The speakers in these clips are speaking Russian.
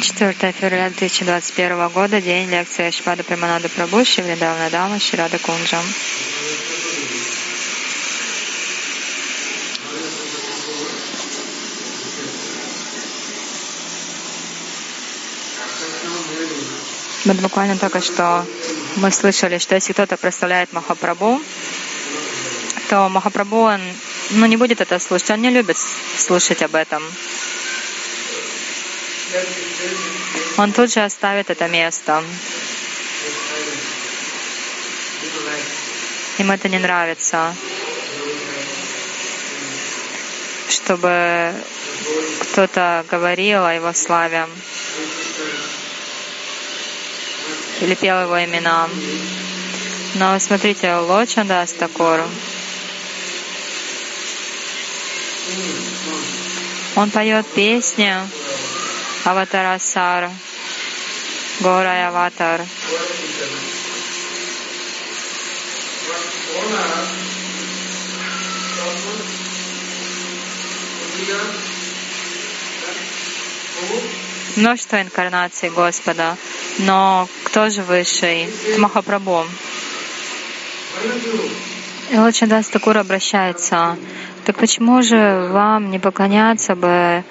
4 февраля 2021 года, день лекции Шпада Приманада Прабhu, Шивридавна Дама, Ширада Кунджам. Вот буквально только что мы слышали, что если кто-то представляет Махапрабху, то Махапрабху, он ну, не будет это слушать, он не любит слушать об этом. Он тут же оставит это место. Им это не нравится. Чтобы кто-то говорил о его славе или пел его имена. Но смотрите, Лочанда Астакор, он поет песни Аватарасар, Горай Аватар. Множество инкарнаций Господа, но кто же высший? Махапрабху. И очень Дастакур обращается. Так почему же вам не поклоняться бы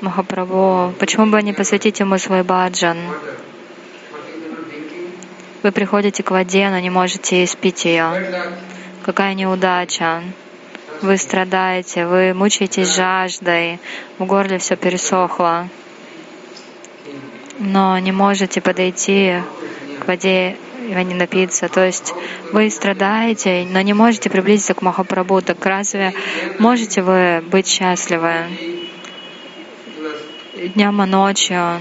Махапрабху? Почему бы не посвятить ему свой баджан? Вы приходите к воде, но не можете испить ее. Какая неудача. Вы страдаете, вы мучаетесь жаждой, в горле все пересохло но не можете подойти к воде и не напиться. То есть вы страдаете, но не можете приблизиться к Махапрабху. Так разве можете вы быть счастливы днем и ночью?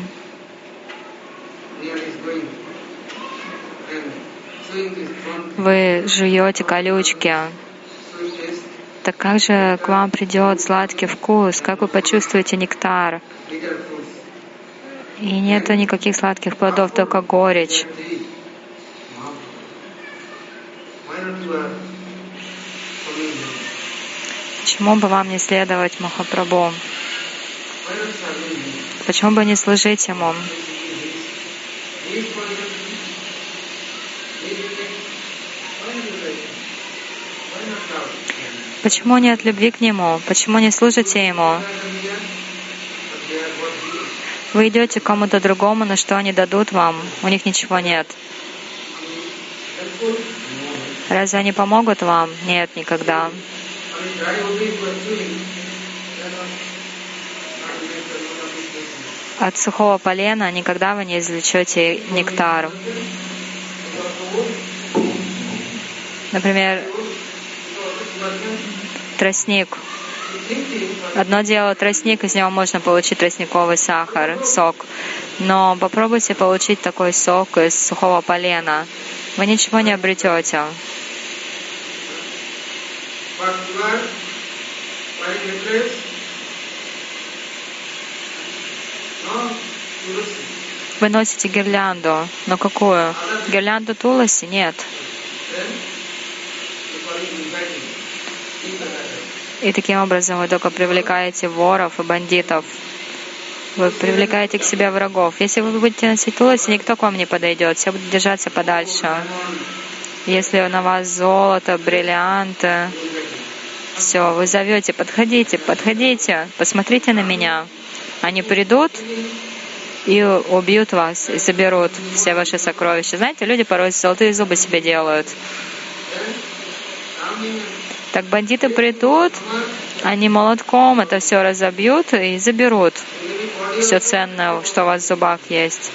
Вы жуете колючки. Так как же к вам придет сладкий вкус? Как вы почувствуете нектар? И нету никаких сладких плодов, только горечь. Почему бы вам не следовать Махапрабху? Почему бы не служить Ему? Почему нет любви к Нему? Почему не служите Ему? Вы идете кому-то другому, но что они дадут вам? У них ничего нет. Разве они помогут вам? Нет, никогда. От сухого полена никогда вы не извлечете нектар. Например, тростник. Одно дело тростник, из него можно получить тростниковый сахар, сок. Но попробуйте получить такой сок из сухого полена. Вы ничего не обретете. Вы носите гирлянду. Но какую? Гирлянду Туласи? Нет. И таким образом вы только привлекаете воров и бандитов. Вы привлекаете к себе врагов. Если вы будете носить тулоси, никто к вам не подойдет. Все будут держаться подальше. Если на вас золото, бриллианты, все, вы зовете, подходите, подходите, посмотрите на меня. Они придут и убьют вас, и заберут все ваши сокровища. Знаете, люди порой золотые зубы себе делают. Так бандиты придут, они молотком это все разобьют и заберут все ценное, что у вас в зубах есть.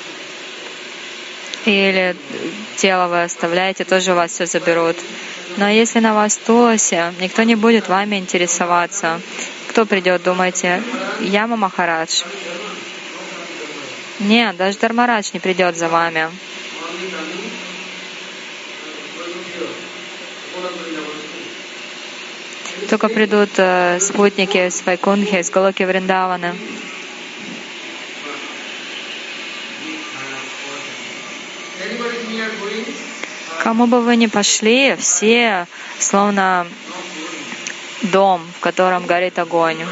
Или тело вы оставляете, тоже у вас все заберут. Но если на вас Туласи, никто не будет вами интересоваться. Кто придет, думаете, Яма Махарадж? Нет, даже Дармарадж не придет за вами. Только придут э, спутники с Вайкунхи, с Галоки Вриндавана. Кому бы вы ни пошли, все словно дом, в котором горит огонь.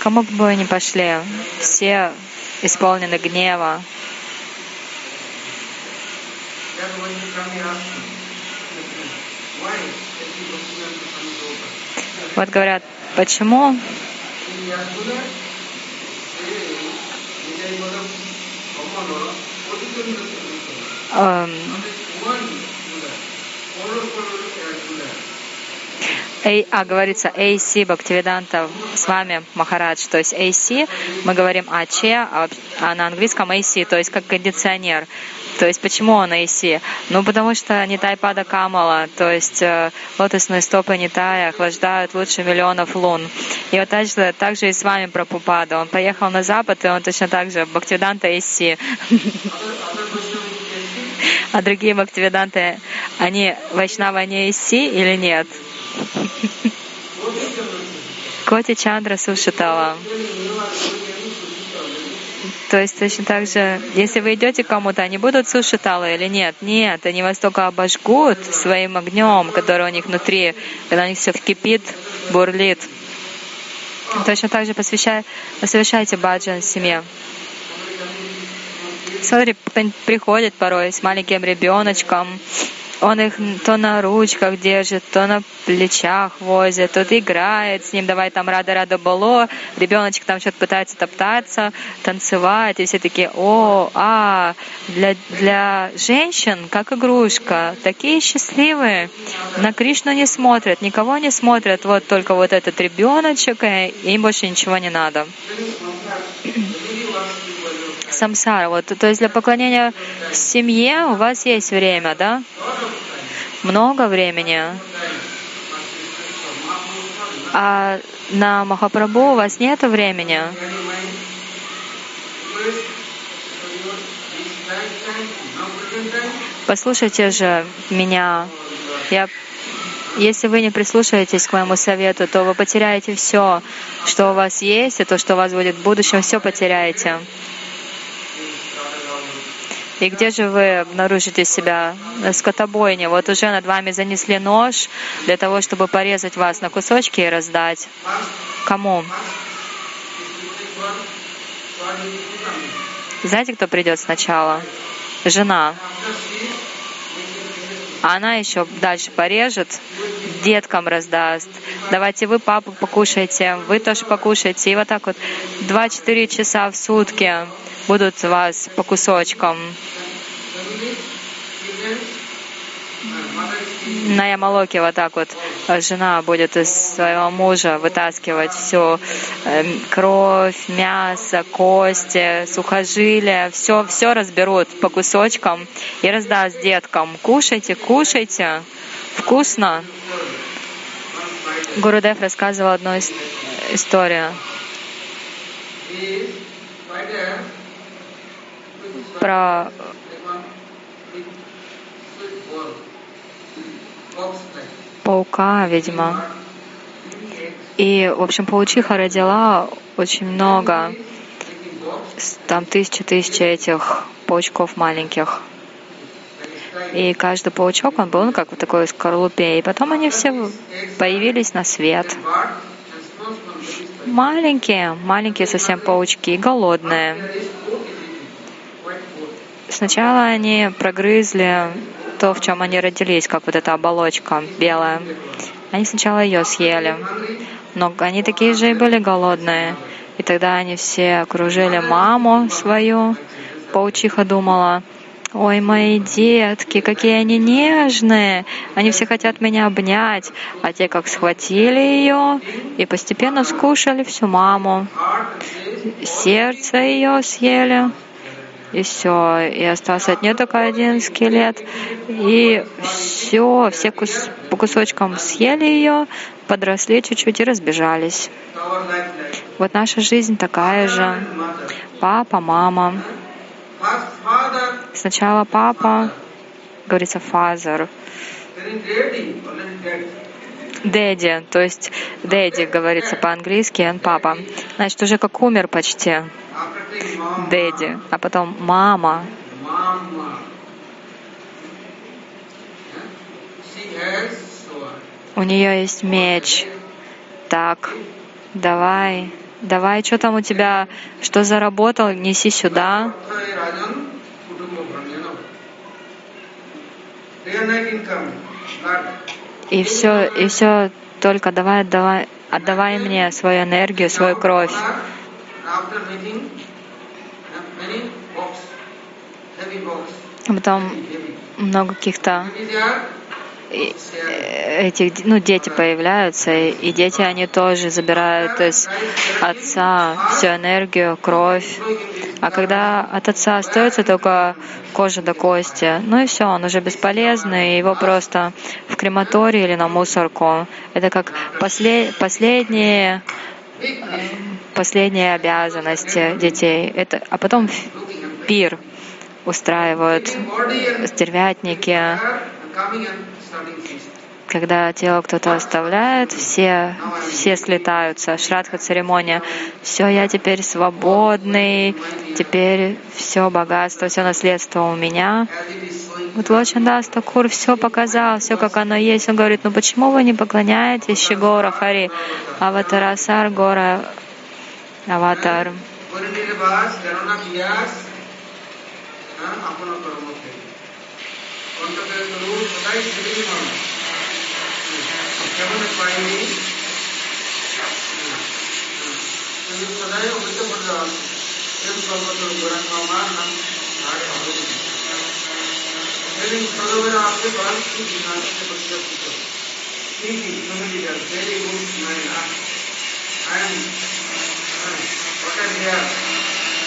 Кому бы вы ни пошли, все исполнены гнева. Вот говорят, почему? Эм, а говорится AC Бхактивиданта с вами Махарадж, то есть AC, мы говорим АЧ, а, а на английском AC, то есть как кондиционер. То есть почему он AC? Ну, потому что Нитай Пада Камала, то есть э, лотосные стопы Нитая охлаждают лучше миллионов лун. И вот также, также и с вами Прабхупада. Он поехал на Запад, и он точно так же Бхактивиданта AC. А другие Бхактивиданты, они Вайшнава не AC или нет? Коти Чандра Сушитала. То есть точно так же, если вы идете кому-то, они будут сушиталы или нет? Нет, они вас только обожгут своим огнем, который у них внутри, когда у них все вкипит, бурлит. Точно так же посвящай, совершайте баджан семье. Смотри, приходит порой с маленьким ребеночком, он их то на ручках держит, то на плечах возит, тут играет с ним, давай там рада-рада было, ребеночек там что-то пытается топтаться, танцевать, и все такие, о, а, для, для женщин как игрушка, такие счастливые, на Кришну не смотрят, никого не смотрят, вот только вот этот ребеночек, и им больше ничего не надо самсара. Вот, то есть для поклонения семье у вас есть время, да? Много времени. А на Махапрабху у вас нет времени. Послушайте же меня. Я если вы не прислушаетесь к моему совету, то вы потеряете все, что у вас есть, и то, что у вас будет в будущем, все потеряете. И где же вы обнаружите себя? На скотобойне. Вот уже над вами занесли нож для того, чтобы порезать вас на кусочки и раздать. Кому? Знаете, кто придет сначала? Жена. А она еще дальше порежет, деткам раздаст. Давайте вы, папу, покушайте, вы тоже покушайте. И вот так вот 2-4 часа в сутки будут вас по кусочкам. На Ямалоке вот так вот жена будет из своего мужа вытаскивать всю эм, кровь, мясо, кости, сухожилия, все, все разберут по кусочкам и раздаст деткам. Кушайте, кушайте, вкусно. Гурудев рассказывал одну историю про паука, видимо. И, в общем, паучиха родила очень много, там тысячи-тысячи этих паучков маленьких. И каждый паучок, он был ну, как в такой скорлупе. И потом они все появились на свет. Маленькие, маленькие совсем паучки, голодные. Сначала они прогрызли то, в чем они родились, как вот эта оболочка белая. Они сначала ее съели, но они такие же и были голодные. И тогда они все окружили маму свою. Паучиха думала, Ой, мои детки, какие они нежные. Они все хотят меня обнять. А те как схватили ее и постепенно скушали всю маму. Сердце ее съели и все. И остался от нее только один скелет. И все, все кус по кусочкам съели ее, подросли чуть-чуть и разбежались. Вот наша жизнь такая же. Папа, мама. Сначала папа, говорится, фазер. Дэдди, то есть дэдди говорится по-английски, он папа. Значит, уже как умер почти дэдди, а потом мама. У нее есть меч. Так, давай, давай, что там у тебя, что заработал, неси сюда. И все, и все только давай, давай, отдавай мне свою энергию, свою кровь. Потом много каких-то этих, ну, дети появляются, и дети, они тоже забирают из отца всю энергию, кровь. А когда от отца остается только кожа до кости, ну и все, он уже бесполезный, его просто в крематории или на мусорку. Это как послед, последние последние обязанности детей. Это, а потом пир устраивают стервятники, когда тело кто-то оставляет, все, все слетаются. Шрадха церемония. Все, я теперь свободный, теперь все богатство, все наследство у меня. Вот Лочандас Такур все показал, все как оно есть. Он говорит, ну почему вы не поклоняетесь Шигора Хари, Аватарасар Гора, Аватар? Contemplate the rules, right everyone. Heaven is finding. तो सदैव उसे बढ़ रहा है एक संपत्ति बड़ा कामान हम आगे बढ़े लेकिन सदैव मेरा आपसे बात की जिनाने से बच्चा पूछो ठीक है समझ लिया वेरी गुड मैं I am what I hear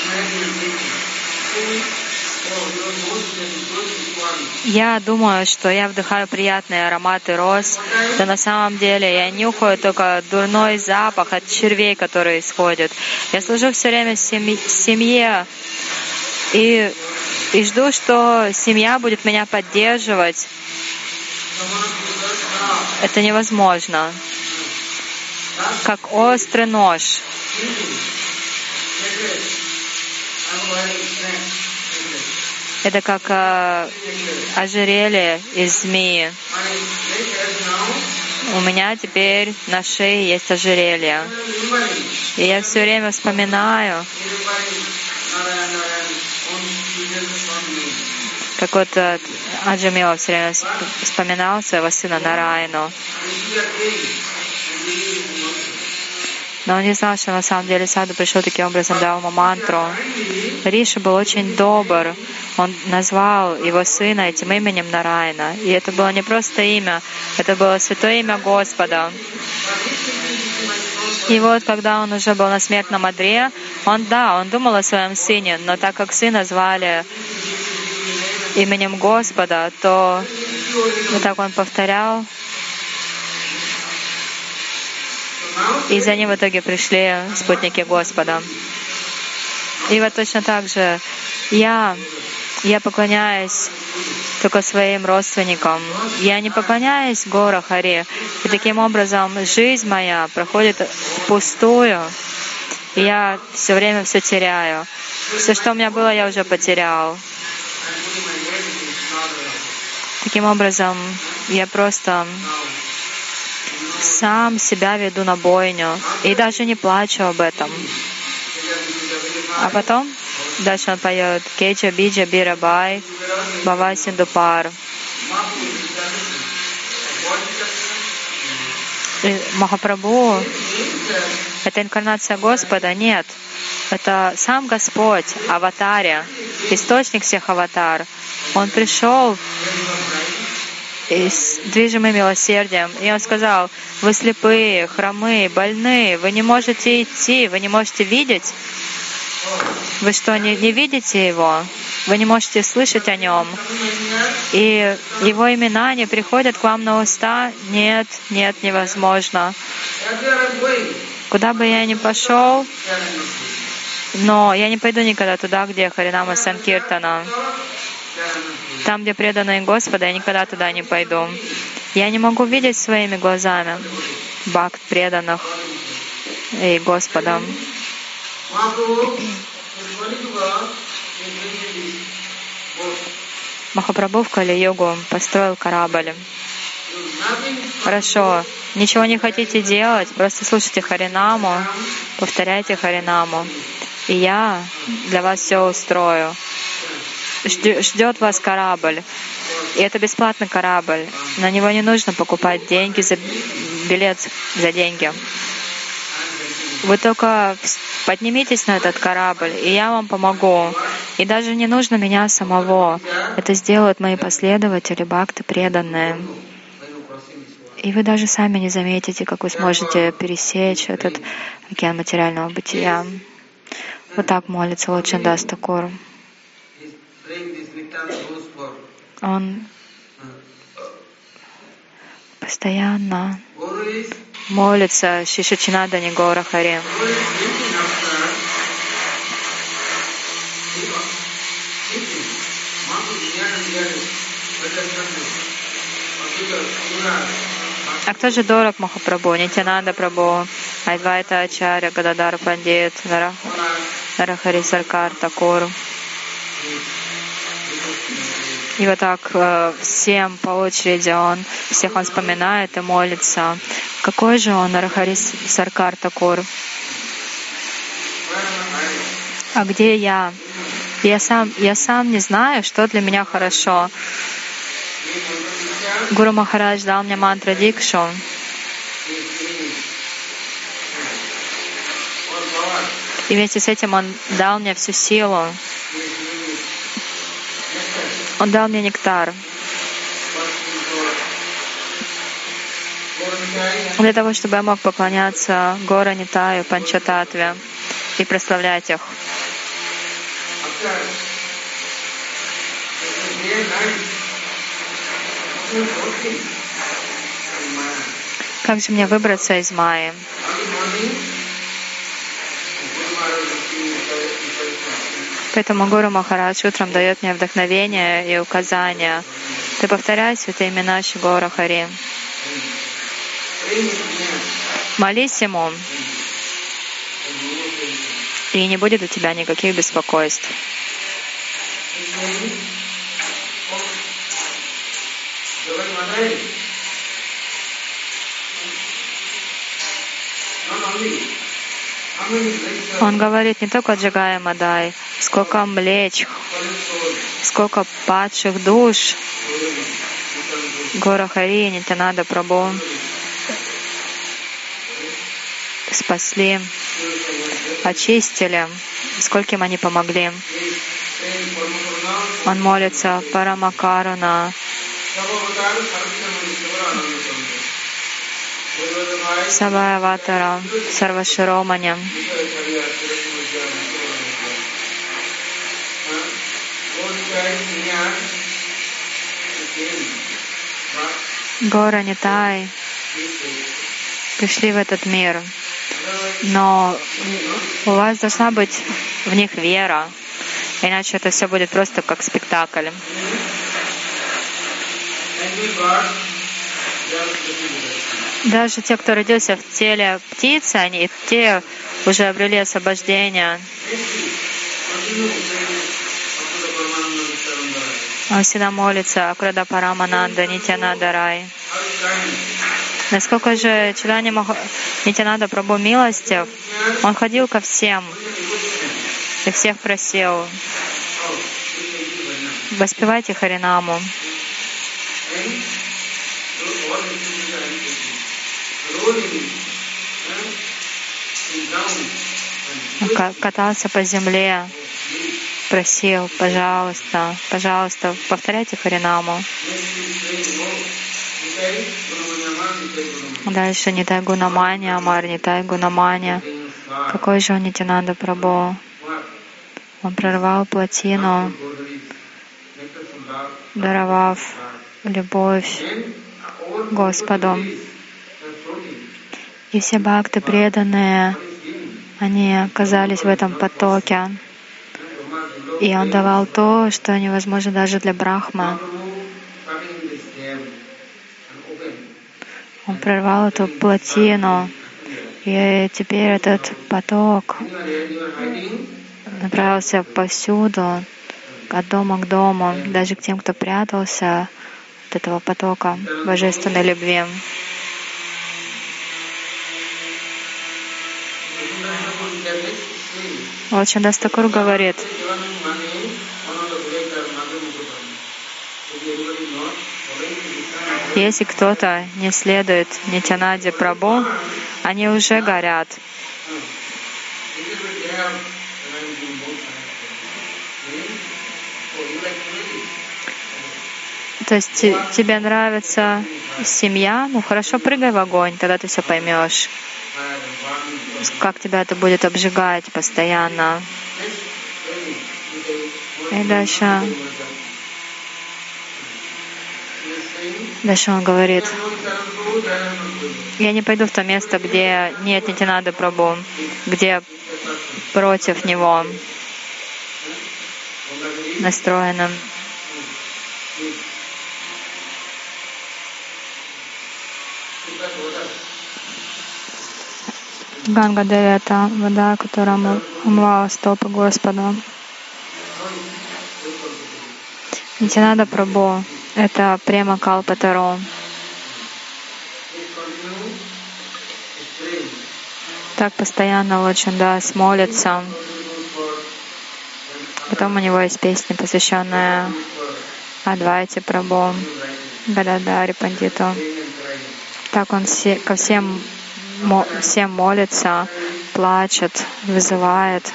मैं will be Я думаю, что я вдыхаю приятные ароматы роз, но на самом деле я нюхаю только дурной запах от червей, которые исходят. Я служу все время семье и, и жду, что семья будет меня поддерживать. Это невозможно. Как острый нож. Это как э, ожерелье из змеи. У меня теперь на шее есть ожерелье. И я все время вспоминаю, как вот э, Аджамила все время вспоминал своего сына Нарайну. Но он не знал, что на самом деле Саду пришел таким образом, дал ему мантру. Риша был очень добр. Он назвал его сына этим именем Нарайна. И это было не просто имя, это было святое имя Господа. И вот, когда он уже был на смертном одре, он, да, он думал о своем сыне, но так как сына звали именем Господа, то вот так он повторял И за ним в итоге пришли спутники Господа. И вот точно так же я, я поклоняюсь только своим родственникам. Я не поклоняюсь Гора Харе. И таким образом жизнь моя проходит впустую. И я все время все теряю. Все, что у меня было, я уже потерял. Таким образом, я просто сам себя веду на бойню и даже не плачу об этом. А потом дальше он поет Кеча Биджа Бирабай Бава Синдупар. Махапрабху — это инкарнация Господа? Нет. Это сам Господь, аватаря, источник всех аватар. Он пришел движимый милосердием. И он сказал, вы слепые, хромые, больные, вы не можете идти, вы не можете видеть. Вы что, не, не видите его? Вы не можете слышать о нем. И его имена не приходят к вам на уста? Нет, нет, невозможно. Куда бы я ни пошел, но я не пойду никогда туда, где Харинама Санкиртана. Там, где преданные Господа, я никогда туда не пойду. Я не могу видеть своими глазами бакт преданных и Господа. Махапрабху в Кали-йогу построил корабль. Хорошо. Ничего не хотите делать, просто слушайте Харинаму, повторяйте Харинаму. И я для вас все устрою. Ждет вас корабль. И это бесплатный корабль. На него не нужно покупать деньги за билет за деньги. Вы только поднимитесь на этот корабль, и я вам помогу. И даже не нужно меня самого. Это сделают мои последователи, бхакты преданные. И вы даже сами не заметите, как вы сможете пересечь этот океан материального бытия. Вот так молится Лоджандас Такур. Он постоянно молится Шишачинада Нигора Харе. А кто же дорог Махапрабху? Нитянанда Прабху, Айдвайта Ачарья, Гададар Пандит, Нарахари Саркар, Такур. И вот так э, всем по очереди он, всех он вспоминает и молится. Какой же он, Нарахари Саркар Такур? А где я? Я сам, я сам не знаю, что для меня хорошо. Гуру Махарадж дал мне мантра Дикшу. И вместе с этим он дал мне всю силу. Он дал мне нектар. Для того, чтобы я мог поклоняться Гора Нитаю, Панчататве и прославлять их. Как же мне выбраться из Майи? Поэтому Гуру Махарадж утром дает мне вдохновение и указания. Ты повторяй святые имена Шигора Хари. Молись Ему, и не будет у тебя никаких беспокойств. Он говорит не только Джагая Мадай, сколько млеч, сколько падших душ Гора Хари, Нитянада Прабhu спасли, очистили, скольким они помогли. Он молится Парамакаруна, Сабаяватара, Сарваширомани. Гора Нитай пришли в этот мир, но у вас должна быть в них вера, иначе это все будет просто как спектакль. Даже те, кто родился в теле птицы, они те уже обрели освобождение. Он всегда молится Акрада Парамананда Нитянада Рай. Насколько же Читани Мах... Нитянада Прабу милостив, он ходил ко всем и всех просил. Воспевайте Харинаму. Катался по земле, просил, пожалуйста, пожалуйста, повторяйте Харинаму. Дальше не тай гунамания, Амар, не тай гунамания. Какой же он Нитянанда Прабhu? Он прорвал плотину, даровав любовь Господу. И все бхакты преданные, они оказались в этом потоке. И он давал то, что невозможно даже для Брахма. Он прорвал эту плотину, и теперь этот поток направился повсюду, от дома к дому, даже к тем, кто прятался от этого потока божественной любви. Лачандас Такур говорит, если кто-то не следует Нитянаде Прабу, они уже горят. То есть тебе нравится семья, ну хорошо, прыгай в огонь, тогда ты все поймешь. Как тебя это будет обжигать постоянно. И дальше Дальше он говорит, я не пойду в то место, где нет Нитинады Прабу, где против него настроено. Ганга Деви — это вода, которая умывала стопы Господа. Нитинада Прабу это према Калпатаро. Так постоянно Лачандас молится. Потом у него есть песня, посвященная Адвайте Прабу, Гададари Пандиту. Так он ко всем, всем молится, плачет, вызывает.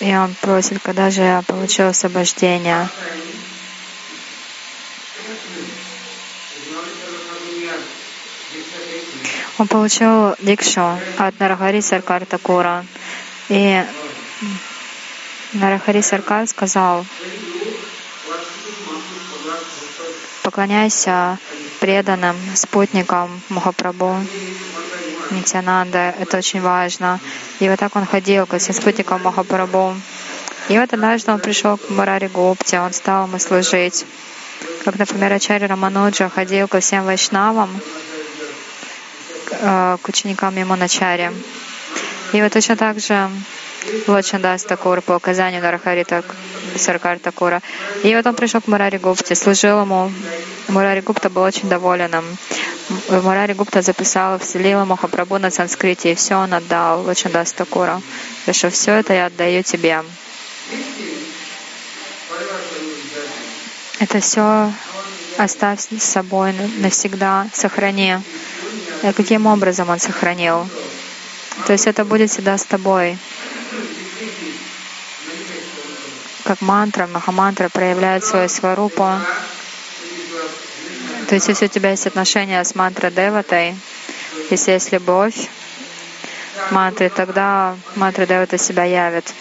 И он просит, когда же я получил освобождение. Он получил дикшу от Нарахари Саркар Такура. И Нарахари Саркар сказал, поклоняйся преданным спутникам Махапрабху Нитянанда. Это очень важно. И вот так он ходил к всем спутникам Махапрабху. И вот однажды он пришел к Марари Гупте, он стал ему служить. Как, например, Ачарья Рамануджа ходил ко всем вайшнавам, к ученикам Ямуначари. И вот точно так же Лочандас Такур по указанию Нарахари Саркар Такура. И вот он пришел к Мурари Гупте, служил ему. Мурари Гупта был очень доволен им. Мурари Гупта записал в Лила Махапрабху на санскрите, и все он отдал Лочандас Такура. что все это я отдаю тебе. Это все оставь с собой навсегда, сохрани. И каким образом он сохранил? То есть это будет всегда с тобой. Как мантра, махамантра проявляет свою сварупу. То есть если у тебя есть отношения с мантрой Деватой, если есть любовь мантры, тогда мантра Девата себя явит.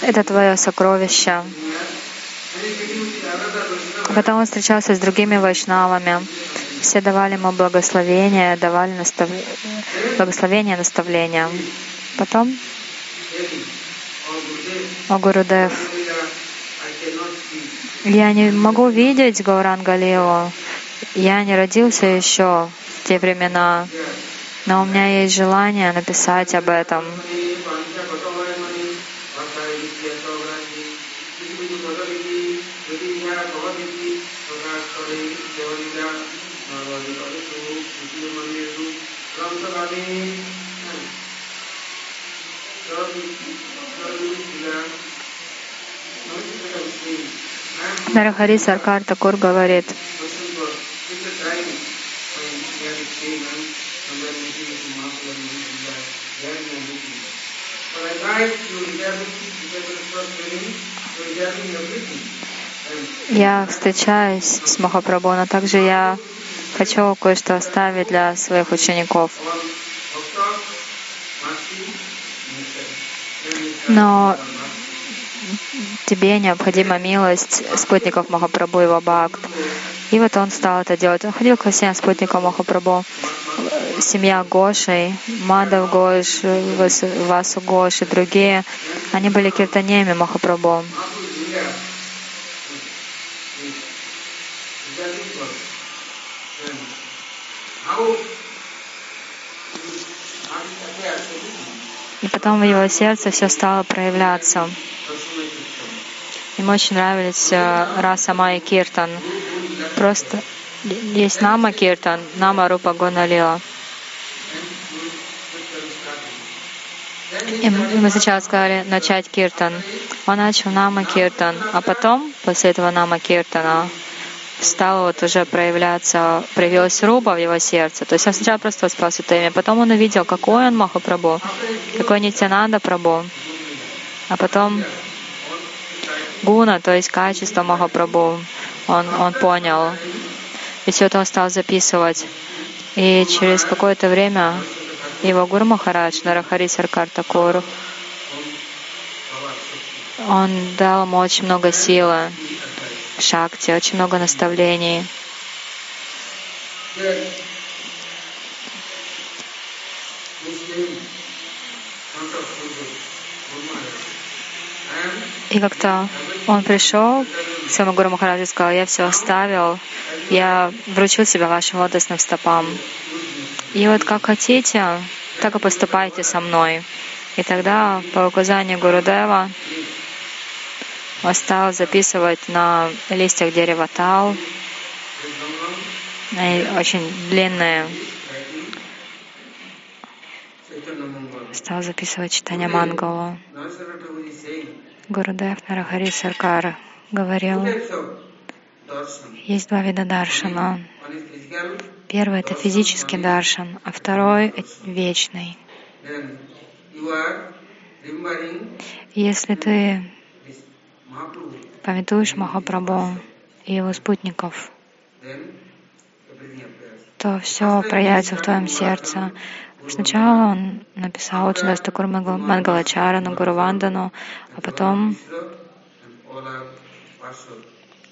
Это твое сокровище. Потом он встречался с другими вайшнавами. Все давали ему благословения, давали настав... благословения, наставления. Потом о Гурудев. Я не могу видеть Гауранга Галилу. Я не родился еще в те времена, но у меня есть желание написать об этом. Нарахари Саркар Такур говорит, я встречаюсь с Махапрабху, но также я хочу кое-что оставить для своих учеников. Но тебе необходима милость спутников Махапрабху и Вабхакт. И вот он стал это делать. Он ходил ко всем спутникам Махапрабху. Семья Гоши, Мадав Гош, Васу Гош и другие, они были киртаниями Махапрабху. И потом в его сердце все стало проявляться. Ему очень нравились Раса Майя Киртан. Просто есть Нама Киртан, Нама Рупа Гуналила. И мы сначала сказали начать Киртан. Он начал Нама Киртан, а потом, после этого Нама Киртана, стало вот уже проявляться, проявилась руба в его сердце. То есть он сначала просто воспал это имя, потом он увидел, какой он Махапрабху, какой Нитянанда Прабху, а потом гуна, то есть качество Махапрабху, он, он понял. И все это он стал записывать. И через какое-то время его Гуру Махарадж, Нарахари Саркар Такур, он дал ему очень много силы, шакти, очень много наставлений. И как-то он пришел своему Гуру Махараджу и сказал, я все оставил, я вручил себя вашим лотосным стопам. И вот как хотите, так и поступайте со мной. И тогда по указанию Гурудева он стал записывать на листьях дерева тал, очень длинные. Стал записывать читание Мангалу. Гурудев Нарахари Саркар говорил, есть два вида даршана. Первый — это физический даршан, а второй — вечный. Если ты пометуешь Махапрабху и его спутников, то все проявится в твоем сердце. Сначала он написал очень раз такой Мангалачара на Гуру Вандану, а потом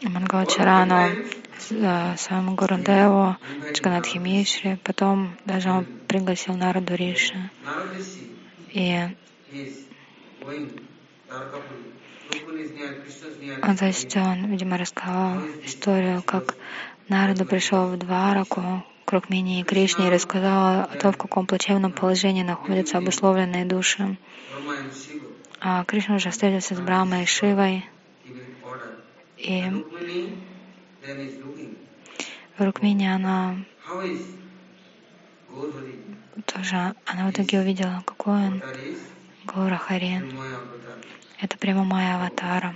Мангалачарану э, своему Гуру Деву, Чаганатхи Мишри, потом даже он пригласил Нараду Риши. И то есть он, видимо, рассказал историю, как Нарада пришел в Двараку Рукмини и Кришне и рассказал о том, в каком плачевном положении находятся обусловленные души. А Кришна уже встретился с Брамой и Шивой. И Рукмини, она тоже, она в итоге увидела, какой он Гора. Это прямо моя аватара.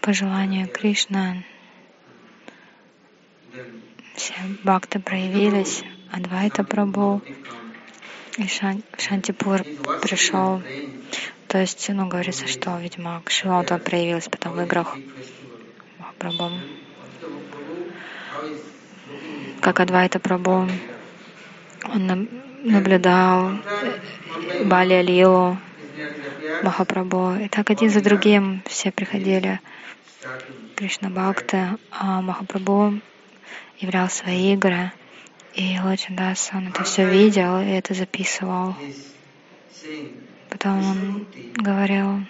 По желанию Кришны все бхакты проявились, Адвайта Прабhu и Шан, Шантипур пришел. То есть, ну, говорится, что, видимо, Шилота проявилась потом в играх Прабhu как Адвайта Прабhu. Он наблюдал Бали Лилу, Махапрабху. И так один за другим все приходили Кришна Бхакты, а Махапрабху являл свои игры. И Лочандас, он это все видел и это записывал. Потом он говорил,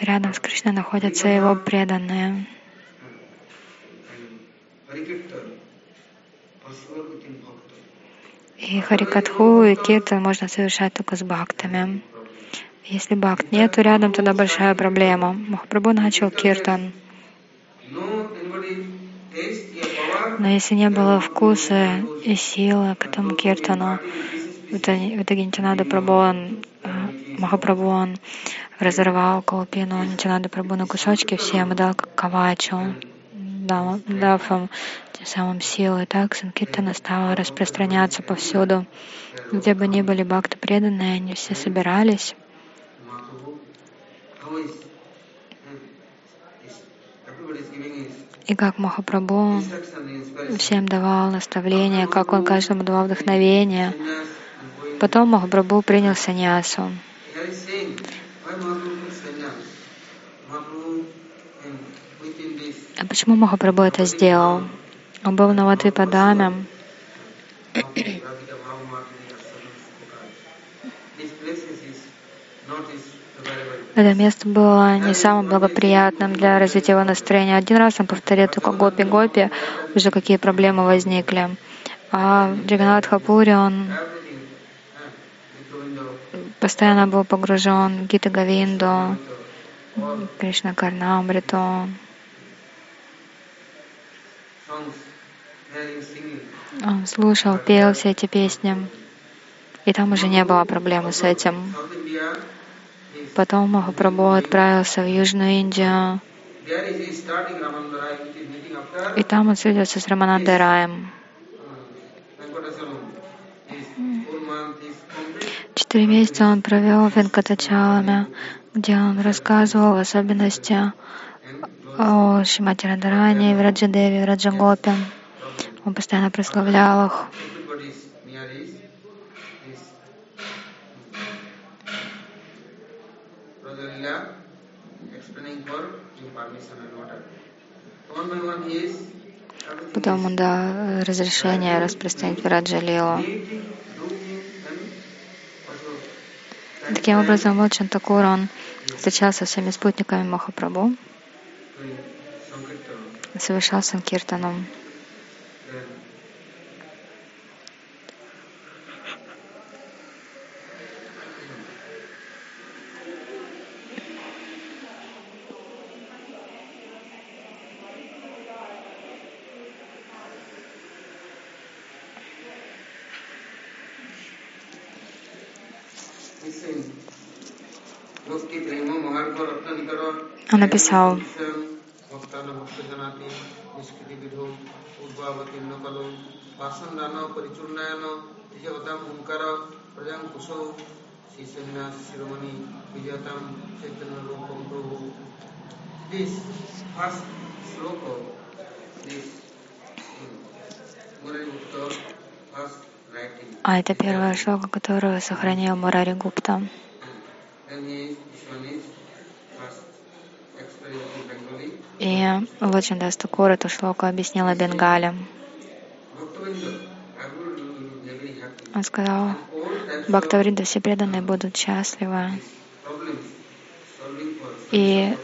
рядом с Кришной находятся его преданные. И Харикатху и Киртан можно совершать только с бхактами. Если бхакт нету рядом, тогда большая проблема. Махапрабху начал Киртан. Но если не было вкуса и силы к этому Киртану, в итоге Нитянада Прабху, он, э, Махапрабху, он разорвал Калпину Нитянада Прабху на кусочки всем и дал кавачу дав им тем самым силы. Так Санкиртана стала распространяться повсюду. Где бы ни были бхакты преданные, они все собирались. И как Махапрабху всем давал наставления, как он каждому давал вдохновение. Потом Махапрабху принял саньясу. А почему Махапрабху это сделал? Он был на Падаме. Это место было не самым благоприятным для развития его настроения. Один раз он повторил только гопи-гопи, уже какие проблемы возникли. А в Джаганатхапуре он постоянно был погружен в Гита Гавинду, Кришна Карнамриту. Он слушал, пел все эти песни. И там уже не было проблемы с этим. Потом Махапрабху отправился в Южную Индию. И там он встретился с Раманандой Раем. Четыре месяца он провел в Венкатачаламе, где он рассказывал особенности о Шимати Радаране, Враджадеве, Враджагопе. Он постоянно прославлял их. Потом он дал разрешение распространить Вираджалилу. Таким образом, вот Чантакур, он встречался со всеми спутниками Махапрабху, совершал санкиртаном. Он написал, а это первая шлока, которую сохранил Мурари Гупта. И Лочиндас Такур эту шлоку объяснила Бенгале. Он сказал, Бхактаврида все преданные будут счастливы. И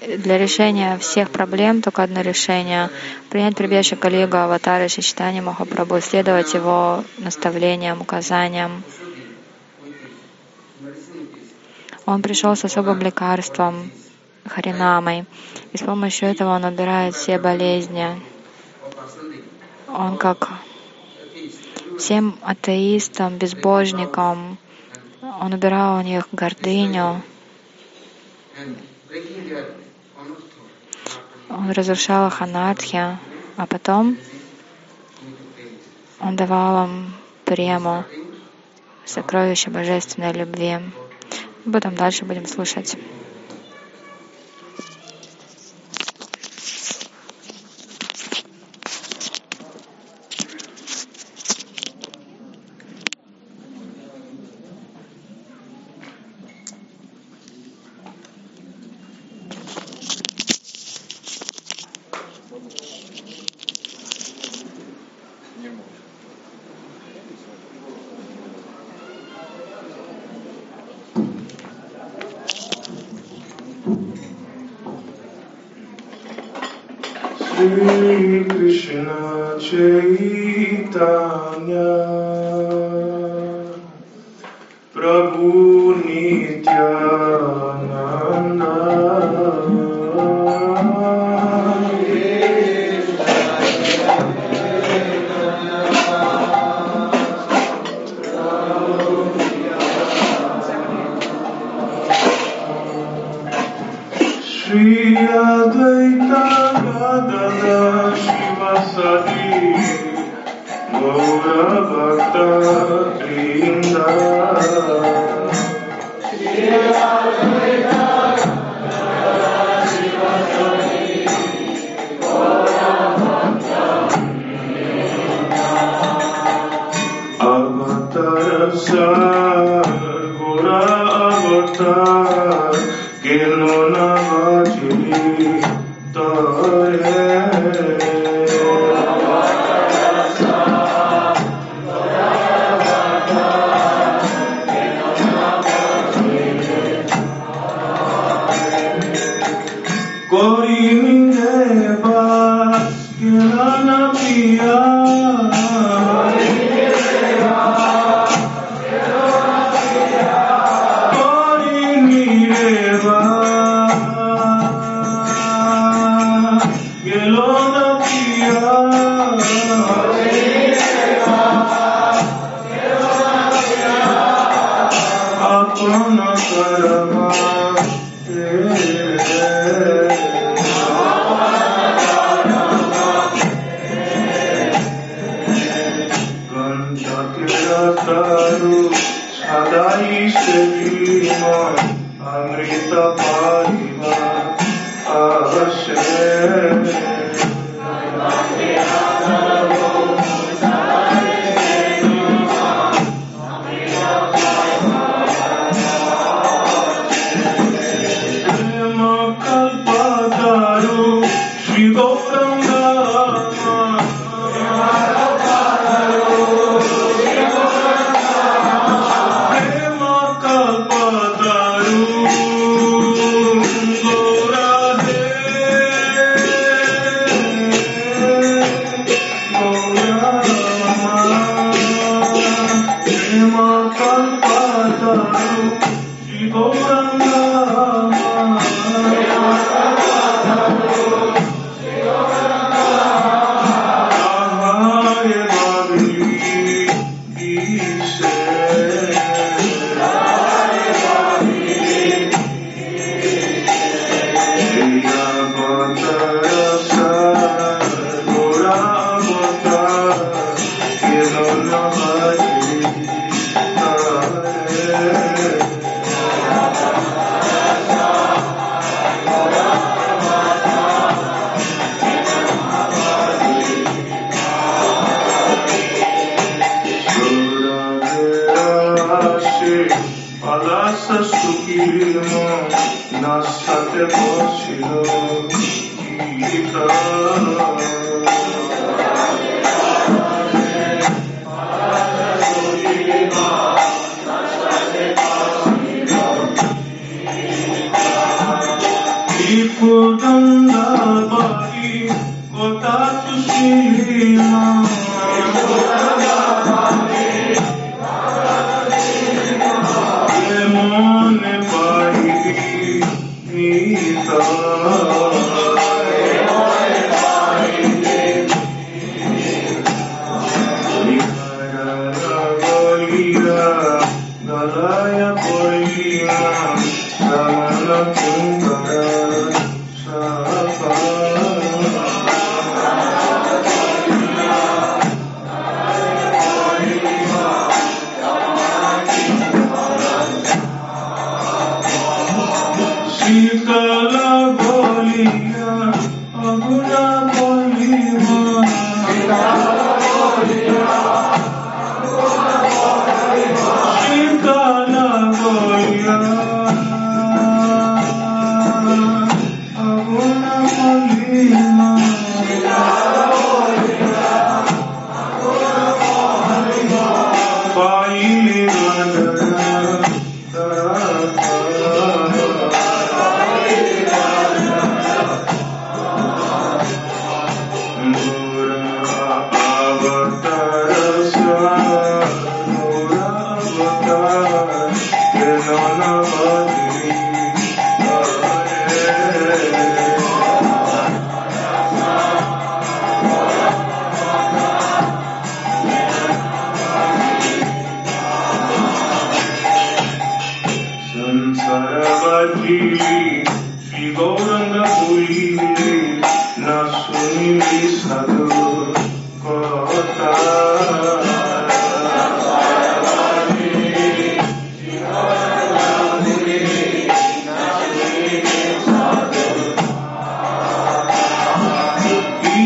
для решения всех проблем только одно решение — принять прибежище Калига, аватара Шичтани Махапрабху, следовать его наставлениям, указаниям. Он пришел с особым лекарством, Харинамой. И с помощью этого он убирает все болезни. Он как всем атеистам, безбожникам, он убирал у них гордыню. Он разрушал их анархию, а потом он давал им прему, сокровище божественной любви. Об этом дальше будем слушать.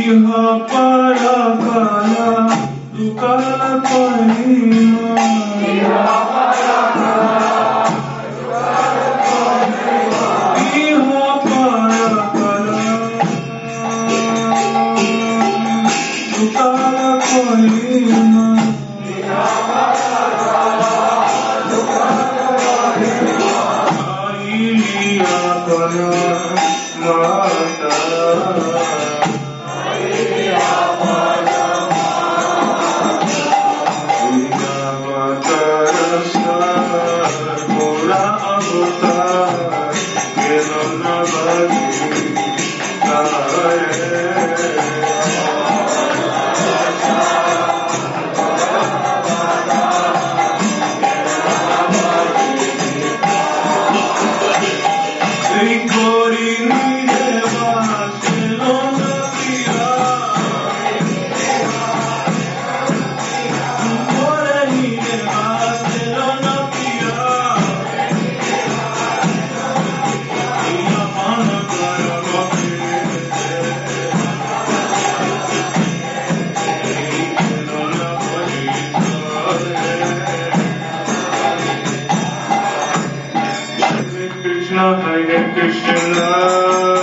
Iha para kana, lukala boşuna hayret düşünme.